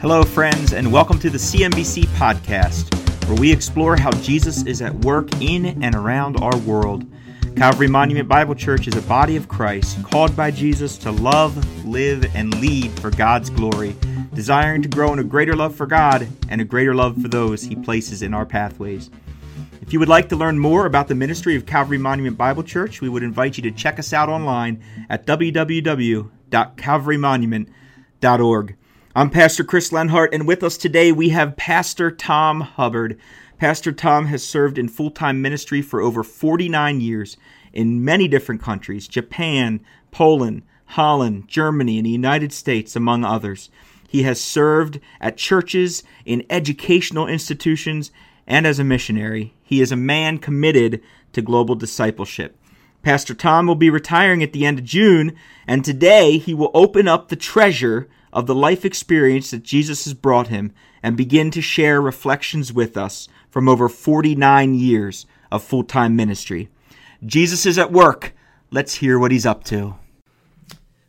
Hello, friends, and welcome to the CMBC podcast, where we explore how Jesus is at work in and around our world. Calvary Monument Bible Church is a body of Christ called by Jesus to love, live, and lead for God's glory, desiring to grow in a greater love for God and a greater love for those He places in our pathways. If you would like to learn more about the ministry of Calvary Monument Bible Church, we would invite you to check us out online at www.calvarymonument.org. I'm Pastor Chris Lenhart, and with us today we have Pastor Tom Hubbard. Pastor Tom has served in full time ministry for over 49 years in many different countries Japan, Poland, Holland, Germany, and the United States, among others. He has served at churches, in educational institutions, and as a missionary. He is a man committed to global discipleship. Pastor Tom will be retiring at the end of June, and today he will open up the treasure of the life experience that Jesus has brought him and begin to share reflections with us from over 49 years of full time ministry. Jesus is at work. Let's hear what he's up to.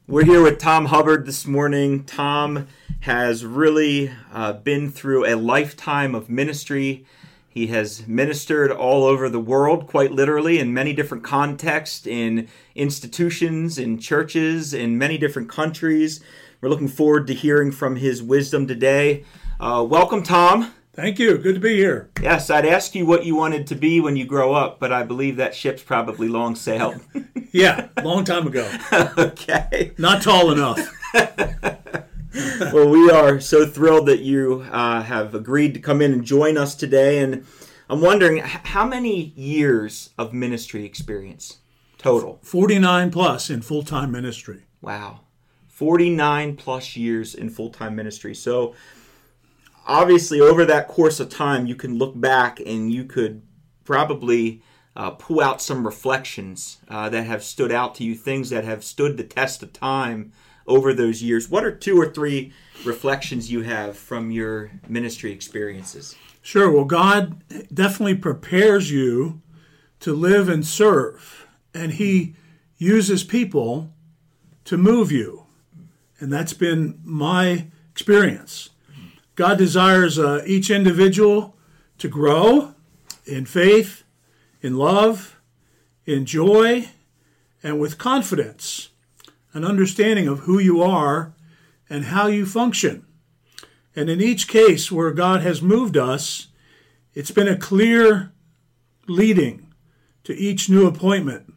We're here with Tom Hubbard this morning. Tom has really uh, been through a lifetime of ministry. He has ministered all over the world, quite literally, in many different contexts, in institutions, in churches, in many different countries. We're looking forward to hearing from his wisdom today. Uh, welcome, Tom. Thank you. Good to be here. Yes, I'd ask you what you wanted to be when you grow up, but I believe that ship's probably long sailed. yeah, long time ago. okay. Not tall enough. well, we are so thrilled that you uh, have agreed to come in and join us today. And I'm wondering, how many years of ministry experience total? 49 plus in full time ministry. Wow. 49 plus years in full time ministry. So, obviously, over that course of time, you can look back and you could probably uh, pull out some reflections uh, that have stood out to you, things that have stood the test of time over those years. What are two or three reflections you have from your ministry experiences? Sure. Well, God definitely prepares you to live and serve, and He uses people to move you. And that's been my experience. God desires uh, each individual to grow in faith, in love, in joy, and with confidence, an understanding of who you are and how you function. And in each case where God has moved us, it's been a clear leading to each new appointment.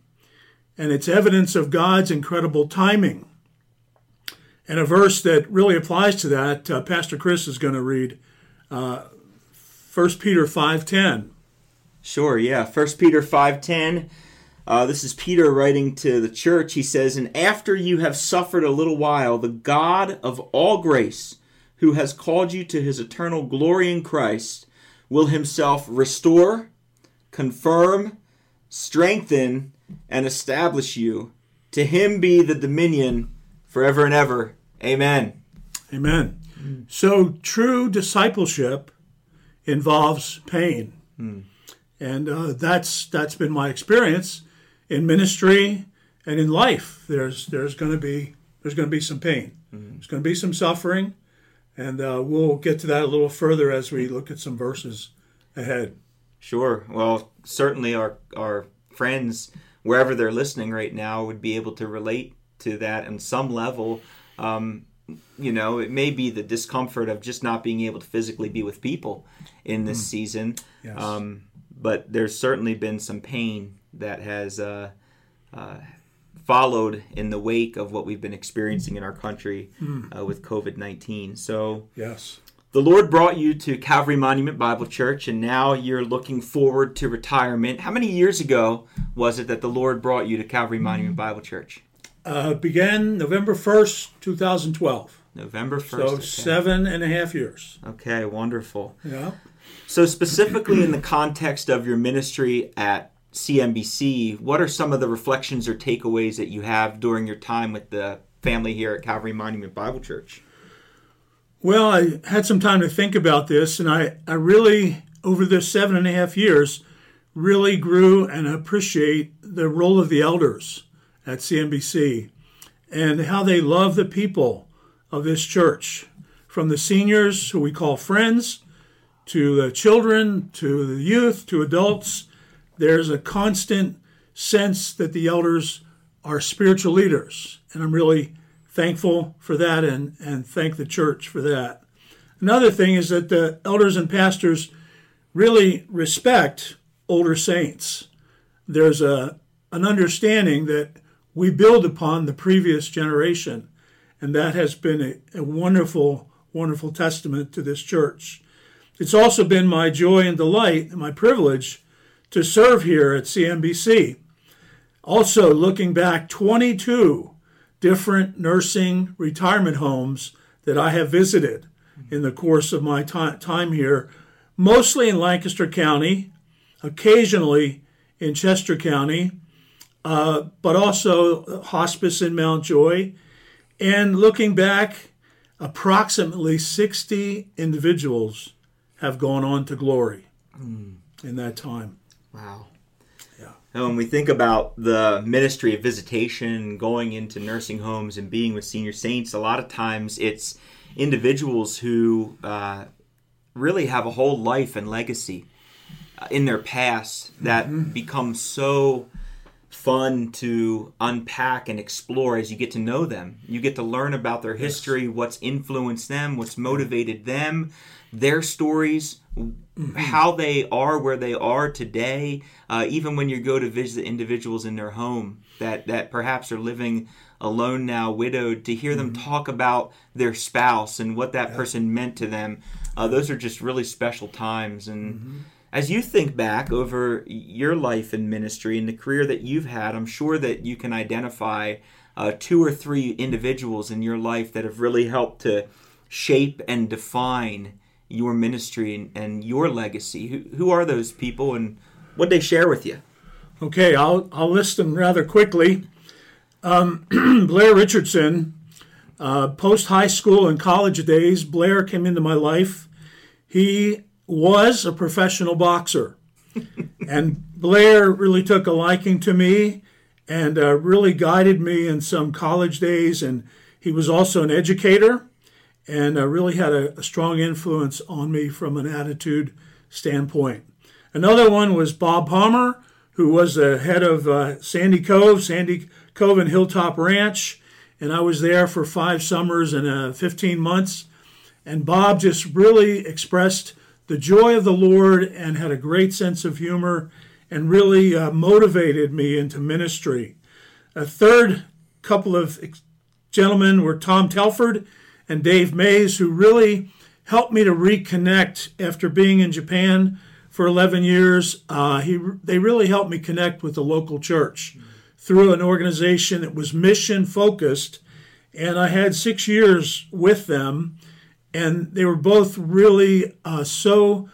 And it's evidence of God's incredible timing and a verse that really applies to that, uh, Pastor Chris is going to read uh, 1 Peter 5.10. Sure, yeah. 1 Peter 5.10. Uh, this is Peter writing to the church. He says, And after you have suffered a little while, the God of all grace, who has called you to his eternal glory in Christ, will himself restore, confirm, strengthen, and establish you. To him be the dominion forever and ever. Amen. Amen. Mm. So true discipleship involves pain, mm. and uh, that's that's been my experience in ministry and in life. There's there's going to be there's going to be some pain. Mm. There's going to be some suffering, and uh, we'll get to that a little further as we look at some verses ahead. Sure. Well, certainly our our friends wherever they're listening right now would be able to relate to that on some level. Um, you know, it may be the discomfort of just not being able to physically be with people in this mm. season. Yes. Um, but there's certainly been some pain that has uh, uh, followed in the wake of what we've been experiencing in our country mm. uh, with COVID 19. So, yes. The Lord brought you to Calvary Monument Bible Church, and now you're looking forward to retirement. How many years ago was it that the Lord brought you to Calvary Monument Bible Church? Uh, began November 1st, 2012. November 1st. So okay. seven and a half years. Okay, wonderful. Yeah. So, specifically in the context of your ministry at CMBC, what are some of the reflections or takeaways that you have during your time with the family here at Calvary Monument Bible Church? Well, I had some time to think about this, and I, I really, over this seven and a half years, really grew and appreciate the role of the elders at CMBC and how they love the people of this church from the seniors, who we call friends, to the children, to the youth, to adults. There's a constant sense that the elders are spiritual leaders. And I'm really thankful for that and, and thank the church for that. Another thing is that the elders and pastors really respect older saints. There's a, an understanding that we build upon the previous generation, and that has been a, a wonderful, wonderful testament to this church. It's also been my joy and delight and my privilege to serve here at CMBC. Also, looking back, 22 different nursing retirement homes that I have visited in the course of my time here, mostly in Lancaster County, occasionally in Chester County, uh, but also hospice in Mount Joy. And looking back, approximately 60 individuals have gone on to glory mm. in that time. Wow. Yeah. And when we think about the ministry of visitation, going into nursing homes and being with senior saints, a lot of times it's individuals who uh, really have a whole life and legacy uh, in their past that mm-hmm. become so fun to unpack and explore as you get to know them. You get to learn about their history, yes. what's influenced them, what's motivated them, their stories, mm-hmm. how they are where they are today. Uh, even when you go to visit individuals in their home that that perhaps are living alone now, widowed, to hear mm-hmm. them talk about their spouse and what that yeah. person meant to them. Uh, those are just really special times and. Mm-hmm as you think back over your life in ministry and the career that you've had, I'm sure that you can identify uh, two or three individuals in your life that have really helped to shape and define your ministry and, and your legacy. Who, who are those people and what they share with you? Okay, I'll, I'll list them rather quickly. Um, Blair Richardson, uh, post high school and college days, Blair came into my life. He was a professional boxer. and Blair really took a liking to me and uh, really guided me in some college days. And he was also an educator and uh, really had a, a, strong influence on me from an attitude standpoint. Another one was Bob Palmer, who was the head of uh, Sandy Cove, Sandy Cove and Hilltop Ranch. And I was there for five summers and uh, 15 months. And Bob just really expressed the joy of the Lord and had a great sense of humor and really uh, motivated me into ministry. A third couple of gentlemen were Tom Telford and Dave Mays, who really helped me to reconnect after being in Japan for 11 years. Uh, he, they really helped me connect with the local church through an organization that was mission focused. And I had six years with them and they were both really uh, so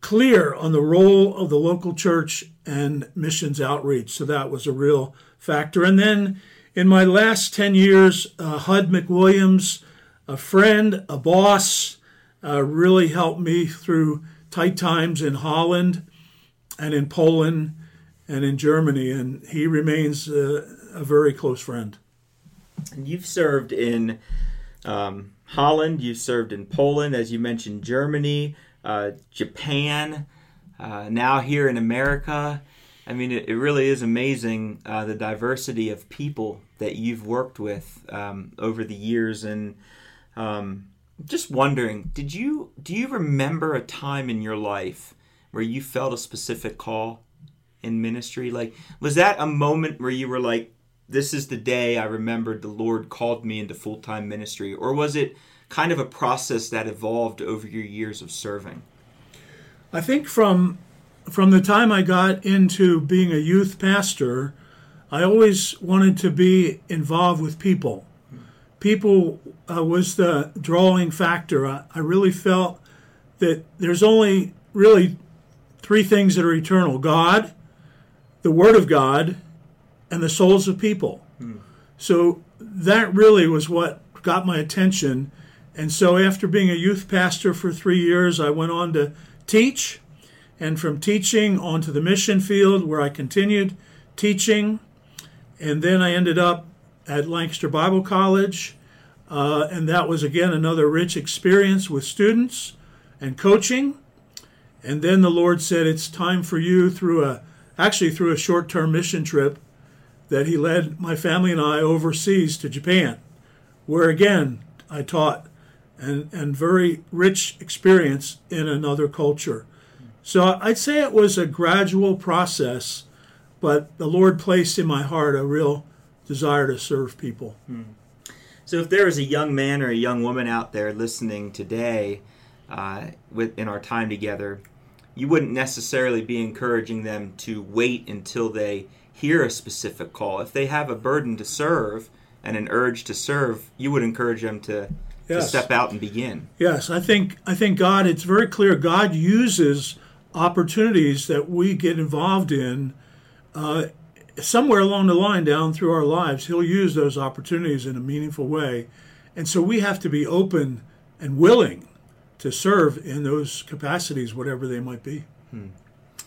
clear on the role of the local church and missions outreach. So that was a real factor. And then in my last 10 years, uh, Hud McWilliams, a friend, a boss, uh, really helped me through tight times in Holland and in Poland and in Germany. And he remains uh, a very close friend. And you've served in um, Holland, you served in Poland, as you mentioned, Germany, uh, Japan, uh, now here in America. I mean, it, it really is amazing uh, the diversity of people that you've worked with um, over the years. And um, just wondering, did you do you remember a time in your life where you felt a specific call in ministry? Like, was that a moment where you were like, this is the day I remembered the Lord called me into full time ministry? Or was it kind of a process that evolved over your years of serving? I think from from the time I got into being a youth pastor, I always wanted to be involved with people. People uh, was the drawing factor. I, I really felt that there's only really three things that are eternal God, the Word of God, and the souls of people. So that really was what got my attention. And so after being a youth pastor for three years, I went on to teach. And from teaching onto the mission field, where I continued teaching. And then I ended up at Lancaster Bible College. Uh, and that was again another rich experience with students and coaching. And then the Lord said, It's time for you through a actually through a short term mission trip that He led my family and I overseas to Japan, where again I taught and, and very rich experience in another culture. So I'd say it was a gradual process, but the Lord placed in my heart a real desire to serve people. Hmm. So if there is a young man or a young woman out there listening today, uh, with in our time together, you wouldn't necessarily be encouraging them to wait until they hear a specific call. If they have a burden to serve and an urge to serve, you would encourage them to, yes. to step out and begin. Yes, I think I think God. It's very clear God uses opportunities that we get involved in. Uh, somewhere along the line down through our lives, He'll use those opportunities in a meaningful way. And so we have to be open and willing to serve in those capacities, whatever they might be. Hmm.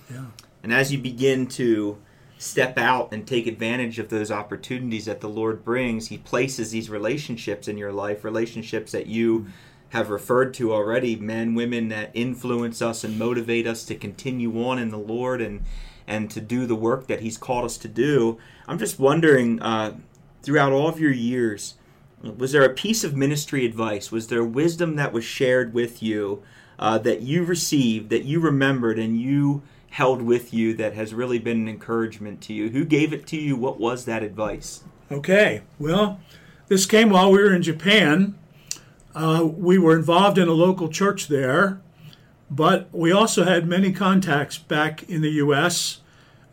Yeah. And as you begin to step out and take advantage of those opportunities that the Lord brings, He places these relationships in your life, relationships that you have referred to already, men, women that influence us and motivate us to continue on in the Lord and and to do the work that He's called us to do. I'm just wondering, uh, throughout all of your years, was there a piece of ministry advice? Was there wisdom that was shared with you uh, that you received, that you remembered, and you held with you that has really been an encouragement to you? Who gave it to you? What was that advice? Okay, well, this came while we were in Japan. Uh, we were involved in a local church there, but we also had many contacts back in the U.S.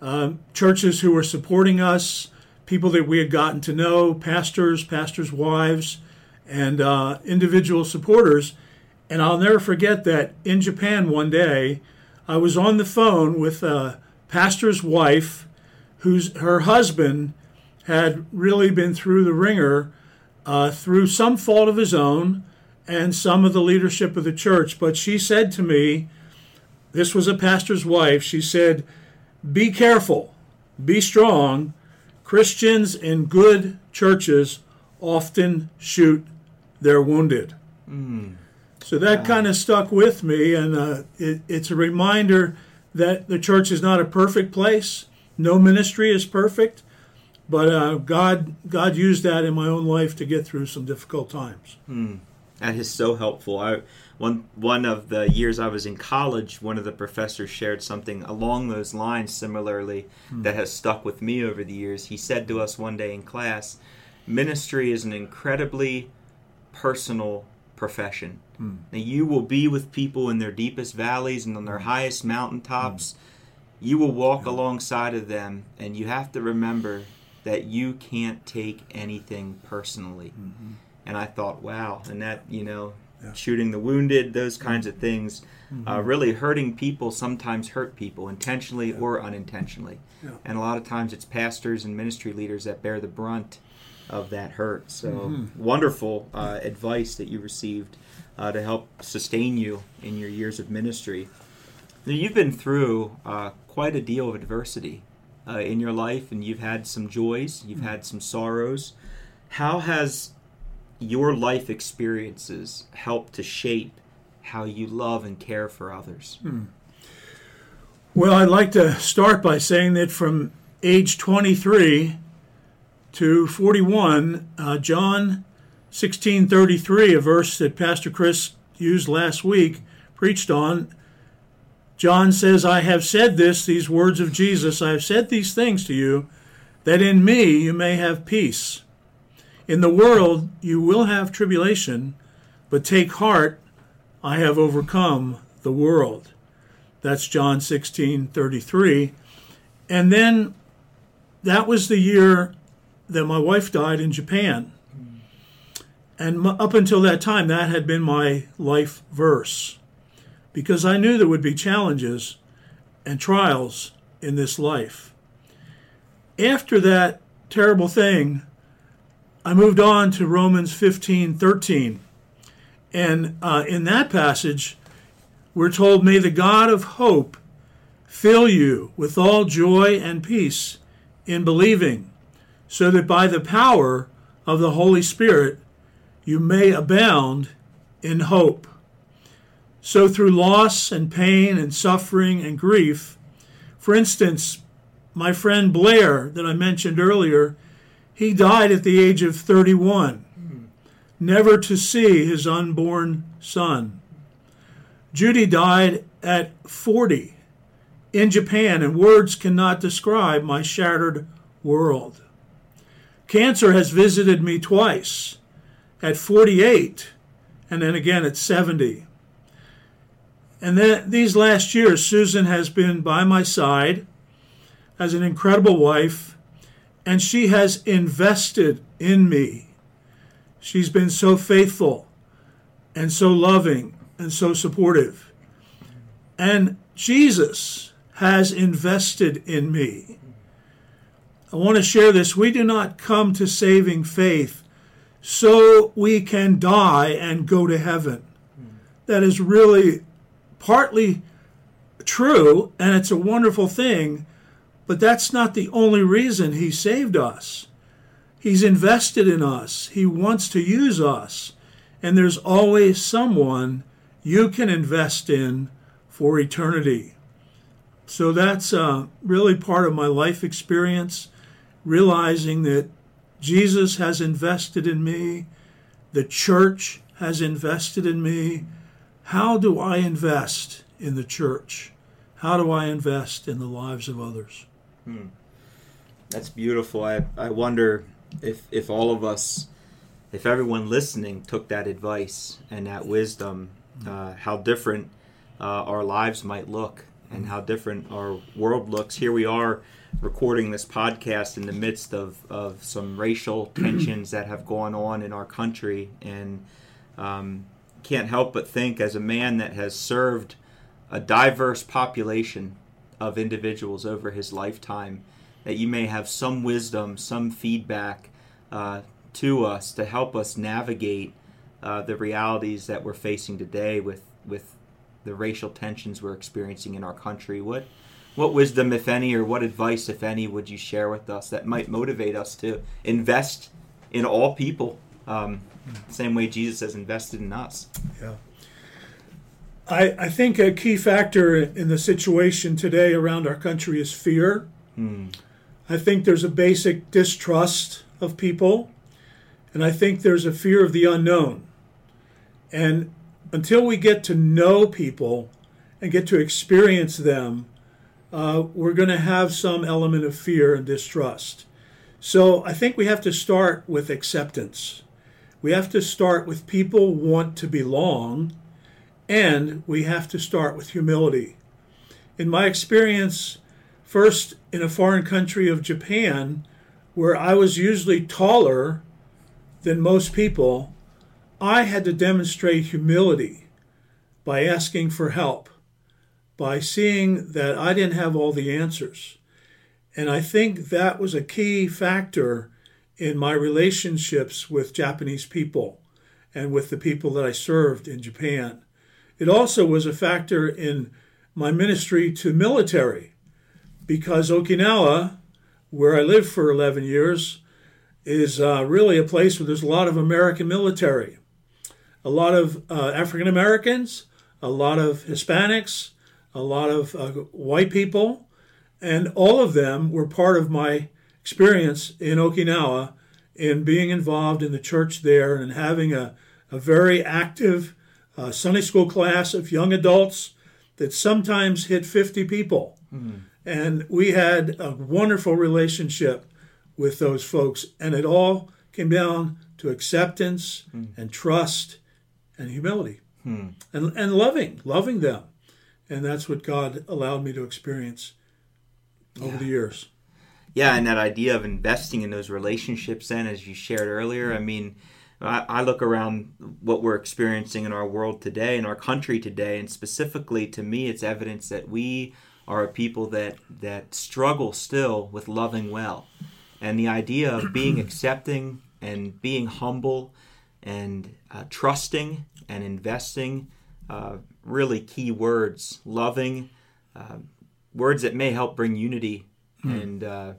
Uh, churches who were supporting us, people that we had gotten to know, pastors, pastors' wives, and uh, individual supporters. And I'll never forget that in Japan one day, I was on the phone with a pastor's wife, whose her husband had really been through the ringer uh, through some fault of his own and some of the leadership of the church. But she said to me, this was a pastor's wife, she said, Be careful, be strong. Christians in good churches often shoot their wounded. Mm. So that wow. kind of stuck with me, and uh, it, it's a reminder that the church is not a perfect place. No ministry is perfect, but uh, God God used that in my own life to get through some difficult times. Mm. That is so helpful. I one one of the years I was in college, one of the professors shared something along those lines similarly hmm. that has stuck with me over the years. He said to us one day in class, ministry is an incredibly personal profession. Hmm. Now you will be with people in their deepest valleys and on their hmm. highest mountaintops. Hmm. You will walk yeah. alongside of them and you have to remember that you can't take anything personally. Mm-hmm and I thought, wow, and that you know, yeah. shooting the wounded, those kinds of things, mm-hmm. uh, really hurting people sometimes hurt people intentionally yeah. or unintentionally, and a lot of times it's pastors and ministry leaders that bear the brunt of that hurt. So mm-hmm. wonderful uh, advice that you received uh, to help sustain you in your years of ministry. Now, you've been through uh, quite a deal of adversity uh, in your life, and you've had some joys, you've mm-hmm. had some sorrows. How has your life experiences helped to shape how you love and care for others? Hmm. Well, I'd like to start by saying that from age 23 to 41, uh, John 16:33, a verse that Pastor Chris used last week, preached on. John says, "I have said this, these words of Jesus, I have said these things to you, that in me you may have peace." In the world you will have tribulation, but take heart, I have overcome the world. That's John 16 33. And then that was the year that my wife died in Japan. And up until that time, that had been my life verse because I knew there would be challenges and trials in this life. After that terrible thing, I moved on to Romans 15 13. And uh, in that passage, we're told, May the God of hope fill you with all joy and peace in believing, so that by the power of the Holy Spirit you may abound in hope. So, through loss and pain and suffering and grief, for instance, my friend Blair, that I mentioned earlier, he died at the age of 31, never to see his unborn son. Judy died at 40 in Japan, and words cannot describe my shattered world. Cancer has visited me twice at 48 and then again at 70. And then these last years, Susan has been by my side as an incredible wife, and she has invested in me. She's been so faithful and so loving and so supportive. And Jesus has invested in me. I want to share this. We do not come to saving faith so we can die and go to heaven. That is really partly true, and it's a wonderful thing, but that's not the only reason He saved us. He's invested in us, He wants to use us, and there's always someone you can invest in for eternity. So that's uh, really part of my life experience, realizing that Jesus has invested in me, the church has invested in me, how do I invest in the church? How do I invest in the lives of others? Hmm. That's beautiful. I, I wonder if, if all of us, if everyone listening took that advice and that wisdom, uh, how different uh, our lives might look and how different our world looks. Here we are recording this podcast in the midst of, of some racial tensions that have gone on in our country. And um, can't help but think, as a man that has served a diverse population of individuals over his lifetime, that you may have some wisdom, some feedback uh, to us to help us navigate uh, the realities that we're facing today with with the racial tensions we're experiencing in our country. What what wisdom, if any, or what advice, if any, would you share with us that might motivate us to invest in all people um, same way Jesus has invested in us. Yeah. I, I think a key factor in the situation today around our country is fear. Hmm. I think there's a basic distrust of people, and I think there's a fear of the unknown. And until we get to know people and get to experience them, uh, we're going to have some element of fear and distrust. So I think we have to start with acceptance. We have to start with people want to belong, and we have to start with humility. In my experience, first in a foreign country of Japan, where I was usually taller than most people, I had to demonstrate humility by asking for help, by seeing that I didn't have all the answers. And I think that was a key factor in my relationships with Japanese people and with the people that I served in Japan. It also was a factor in my ministry to military because Okinawa, where I lived for 11 years, is uh, really a place where there's a lot of American military, a lot of uh, African Americans, a lot of Hispanics, a lot of uh, white people, and all of them were part of my experience in Okinawa in being involved in the church there and having a, a very active uh, Sunday school class of young adults that sometimes hit 50 people. Mm. And we had a wonderful relationship with those folks. And it all came down to acceptance mm. and trust and humility mm. and, and loving, loving them. And that's what God allowed me to experience over yeah. the years. Yeah, and that idea of investing in those relationships, then, as you shared earlier, I mean, I, I look around what we're experiencing in our world today, in our country today, and specifically to me, it's evidence that we are a people that that struggle still with loving well, and the idea of being accepting and being humble and uh, trusting and investing, uh, really key words, loving, uh, words that may help bring unity mm. and uh,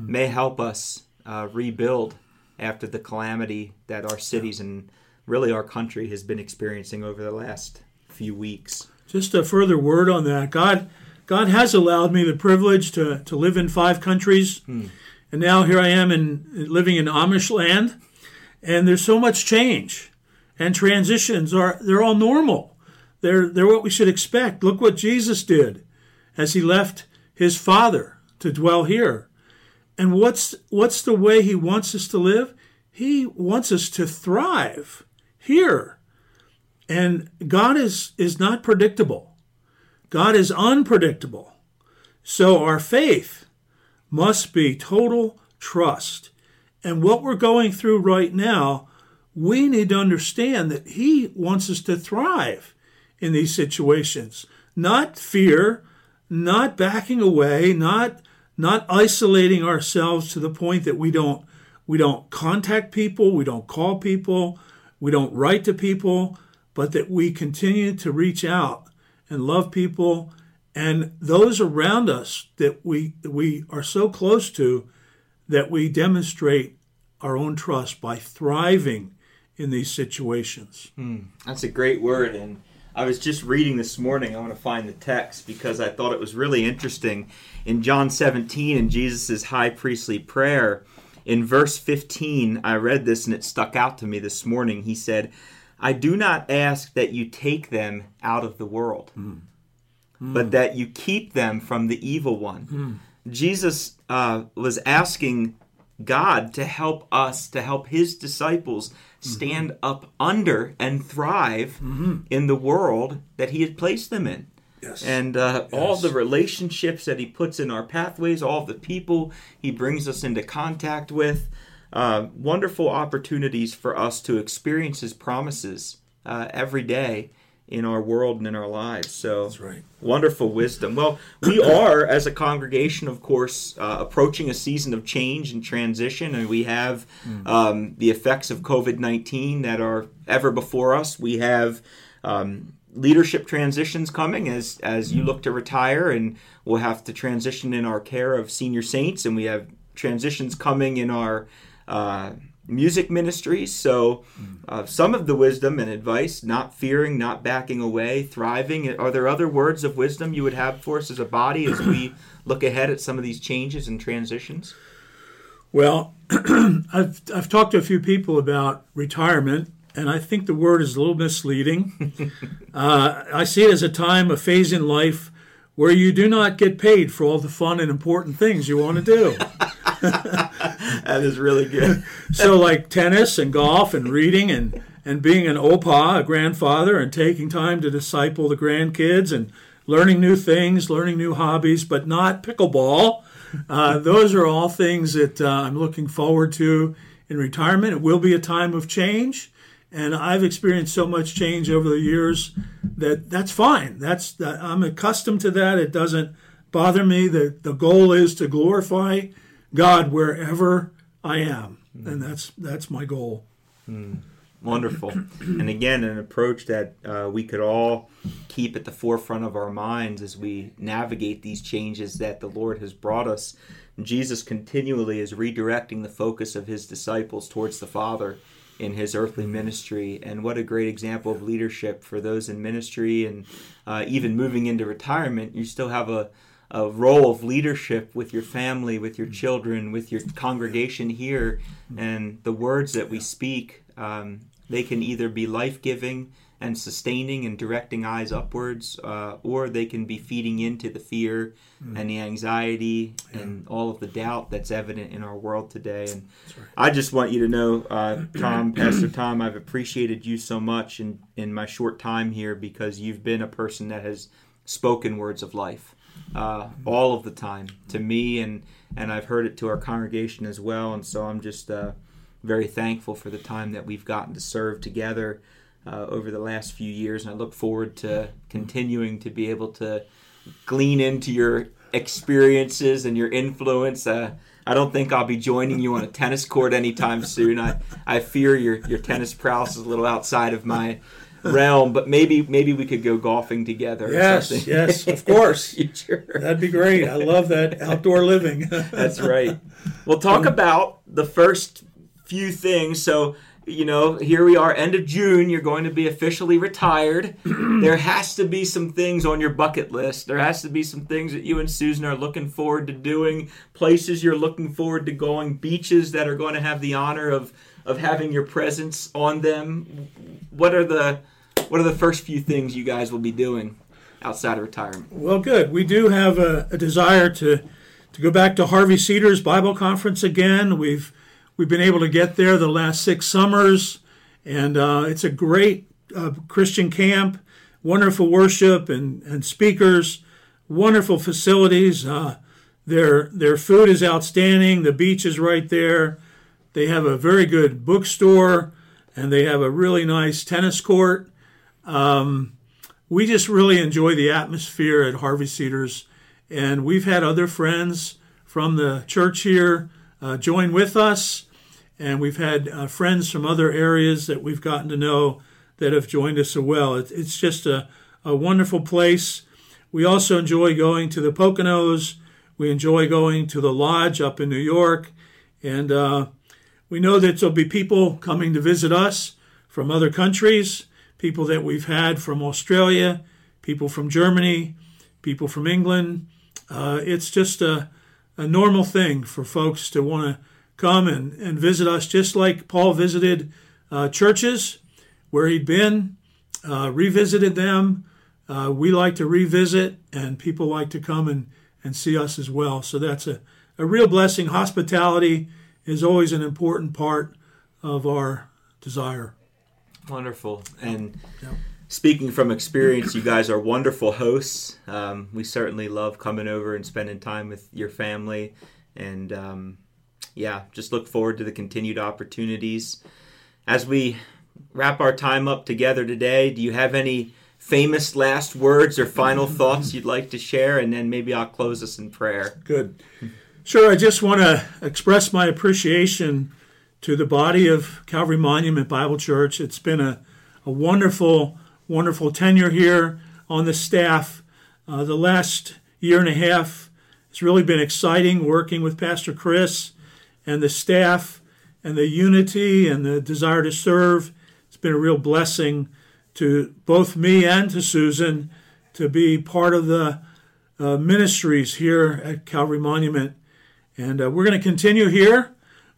mm. may help us uh, rebuild after the calamity that our cities and really our country has been experiencing over the last few weeks. Just a further word on that. God God has allowed me the privilege to, to live in five countries. Hmm. And now here I am in living in Amish land. And there's so much change. And transitions are they're all normal. They're they're what we should expect. Look what Jesus did as he left his father to dwell here. And what's what's the way he wants us to live? He wants us to thrive here. And God is is not predictable. God is unpredictable. So our faith must be total trust. And what we're going through right now, we need to understand that He wants us to thrive in these situations, not fear, not backing away, not not isolating ourselves to the point that we don't we don't contact people, we don't call people, we don't write to people, but that we continue to reach out and love people and those around us that we we are so close to that we demonstrate our own trust by thriving in these situations. Hmm. That's a great word and I was just reading this morning. I want to find the text because I thought it was really interesting. In John 17, in Jesus' high priestly prayer, in verse 15, I read this and it stuck out to me this morning. He said, I do not ask that you take them out of the world, mm. Mm. but that you keep them from the evil one. Mm. Jesus uh, was asking God to help us, to help his disciples mm-hmm. stand mm-hmm. up under and thrive mm-hmm. in the world that he had placed them in. Yes. And uh, yes. all the relationships that he puts in our pathways, all the people he brings us into contact with, uh, wonderful opportunities for us to experience His promises uh, every day in our world and in our lives. So, That's right. wonderful wisdom. Well, we are, as a congregation, of course, uh, approaching a season of change and transition, and we have mm. um, the effects of COVID 19 that are ever before us. We have um, leadership transitions coming as as you look to retire and we'll have to transition in our care of senior saints and we have transitions coming in our uh, music ministries. So, uh, some of the wisdom and advice not fearing, not backing away, thriving. Are there other words of wisdom you would have for us as a body as we look ahead at some of these changes and transitions? Well, I've, I've talked to a few people about retirement, and I think the word is a little misleading. uh, I see it as a time, a phase in life where you do not get paid for all the fun and important things you want to do. that is really good. so, like tennis and golf and reading and and being an opa, a grandfather, and taking time to disciple the grandkids and learning new things, learning new hobbies, but not pickleball. Uh, those are all things that uh, I'm looking forward to in retirement. It will be a time of change, and I've experienced so much change over the years that that's fine. That's I'm accustomed to that. It doesn't bother me. The the goal is to glorify God wherever I am, mm. and that's that's my goal. Mm. Wonderful, and again, an approach that uh, we could all keep at the forefront of our minds as we navigate these changes that the Lord has brought us. Jesus continually is redirecting the focus of his disciples towards the Father in his earthly ministry. And what a great example of leadership for those in ministry and uh, even moving into retirement. You still have a, a role of leadership with your family, with your children, with your congregation here, and the words that we speak, um, they can either be life giving and sustaining and directing eyes upwards, uh, or they can be feeding into the fear mm. and the anxiety yeah. and all of the doubt that's evident in our world today. And right. I just want you to know, uh, Tom, Pastor Tom, I've appreciated you so much in, in my short time here because you've been a person that has spoken words of life uh, all of the time to me, and and I've heard it to our congregation as well. And so I'm just uh, very thankful for the time that we've gotten to serve together uh, over the last few years, and I look forward to continuing to be able to glean into your experiences and your influence. Uh, I don't think I'll be joining you on a tennis court anytime soon. I, I fear your, your tennis prowess is a little outside of my realm, but maybe maybe we could go golfing together. Yes, yes, of course. That'd be great. I love that outdoor living. That's right. We'll talk um, about the first few things. So you know, here we are, end of June. You're going to be officially retired. there has to be some things on your bucket list. There has to be some things that you and Susan are looking forward to doing, places you're looking forward to going, beaches that are going to have the honor of of having your presence on them. What are the what are the first few things you guys will be doing outside of retirement? Well, good. We do have a, a desire to to go back to Harvey Cedars Bible Conference again. We've we've been able to get there the last six summers, and uh, it's a great uh, Christian camp. Wonderful worship and, and speakers, wonderful facilities. Uh, their their food is outstanding. The beach is right there. They have a very good bookstore, and they have a really nice tennis court. Um, we just really enjoy the atmosphere at Harvey Cedars, and we've had other friends from the church here uh, join with us, and we've had uh, friends from other areas that we've gotten to know that have joined us as well. It, it's just a, a wonderful place. We also enjoy going to the Poconos. We enjoy going to the lodge up in New York, and uh, we know that there'll be people coming to visit us from other countries, people that we've had from Australia, people from Germany, people from England. Uh, it's just a, a normal thing for folks to want to come and, and visit us, just like Paul visited uh, churches where he'd been, uh, revisited them. Uh, we like to revisit, and people like to come and, and see us as well. So that's a, a real blessing. Hospitality is always an important part of our desire. Wonderful. And speaking from experience, you guys are wonderful hosts. Um, we certainly love coming over and spending time with your family. And um, yeah, just look forward to the continued opportunities. As we wrap our time up together today, do you have any famous last words or final thoughts you'd like to share? And then maybe I'll close us in prayer. Good. Sure, I just want to express my appreciation to the body of Calvary Monument Bible Church. It's been a, a wonderful, wonderful tenure here on the staff. Uh, the last year and a half it's really been exciting working with Pastor Chris and the staff and the unity and the desire to serve. It's been a real blessing to both me and to Susan to be part of the uh, ministries here at Calvary Monument. And uh, we're going to continue here.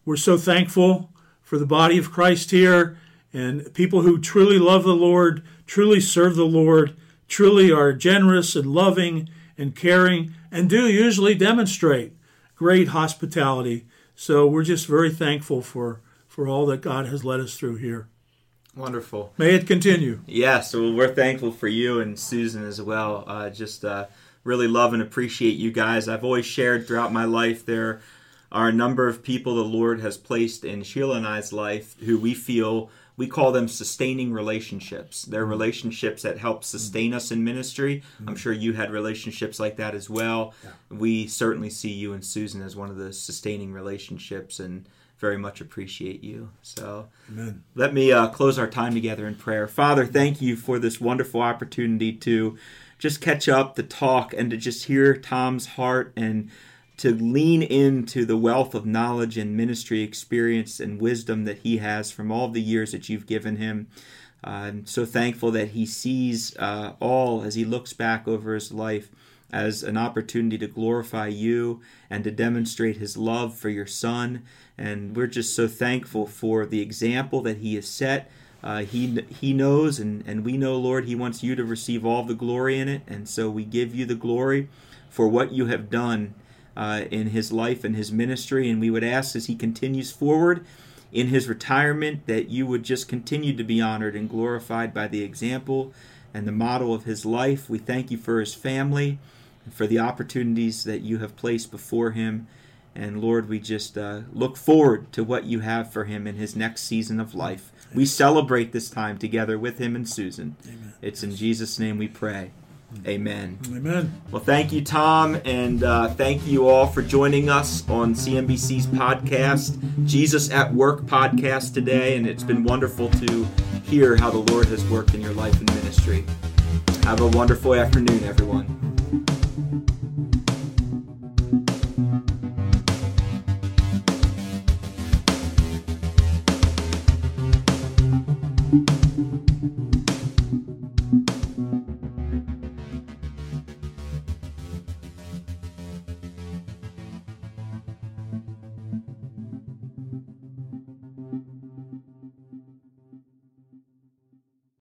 We're so thankful for the body of Christ here and people who truly love the Lord, truly serve the Lord, truly are generous and loving and caring, and do usually demonstrate great hospitality. So we're just very thankful for, for all that God has led us through here. Wonderful. May it continue. Yeah, so we're thankful for you and Susan as well. Uh, just uh, really love and appreciate you guys. I've always shared throughout my life there are a number of people the Lord has placed in Sheila and I's life who we feel we call them sustaining relationships. They're Mm-hmm. relationships that help sustain us in ministry. I'm sure you had relationships like that as well. We certainly see you and Susan as one of the sustaining relationships and very much appreciate you. So Amen. let me uh, close our time together in prayer. Father, thank you for this wonderful opportunity to just catch up, to talk, and to just hear Tom's heart and to lean into the wealth of knowledge and ministry experience and wisdom that he has from all the years that you've given him. Uh, I'm so thankful that he sees uh, all as he looks back over his life as an opportunity to glorify you and to demonstrate his love for your son. And we're just so thankful for the example that he has set. Uh, he he knows, and, and we know, Lord, he wants you to receive all the glory in it. And so we give you the glory for what you have done uh, in his life and his ministry. And we would ask as he continues forward in his retirement that you would just continue to be honored and glorified by the example and the model of his life. We thank you for his family and for the opportunities that you have placed before him. And Lord, we just uh, look forward to what you have for him in his next season of life. We celebrate this time together with him and Susan. Amen. It's in Jesus' name we pray. Amen. Amen. Well, thank you, Tom, and uh, thank you all for joining us on CMBC's podcast, Jesus at Work podcast today. And it's been wonderful to hear how the Lord has worked in your life and ministry. Have a wonderful afternoon, everyone.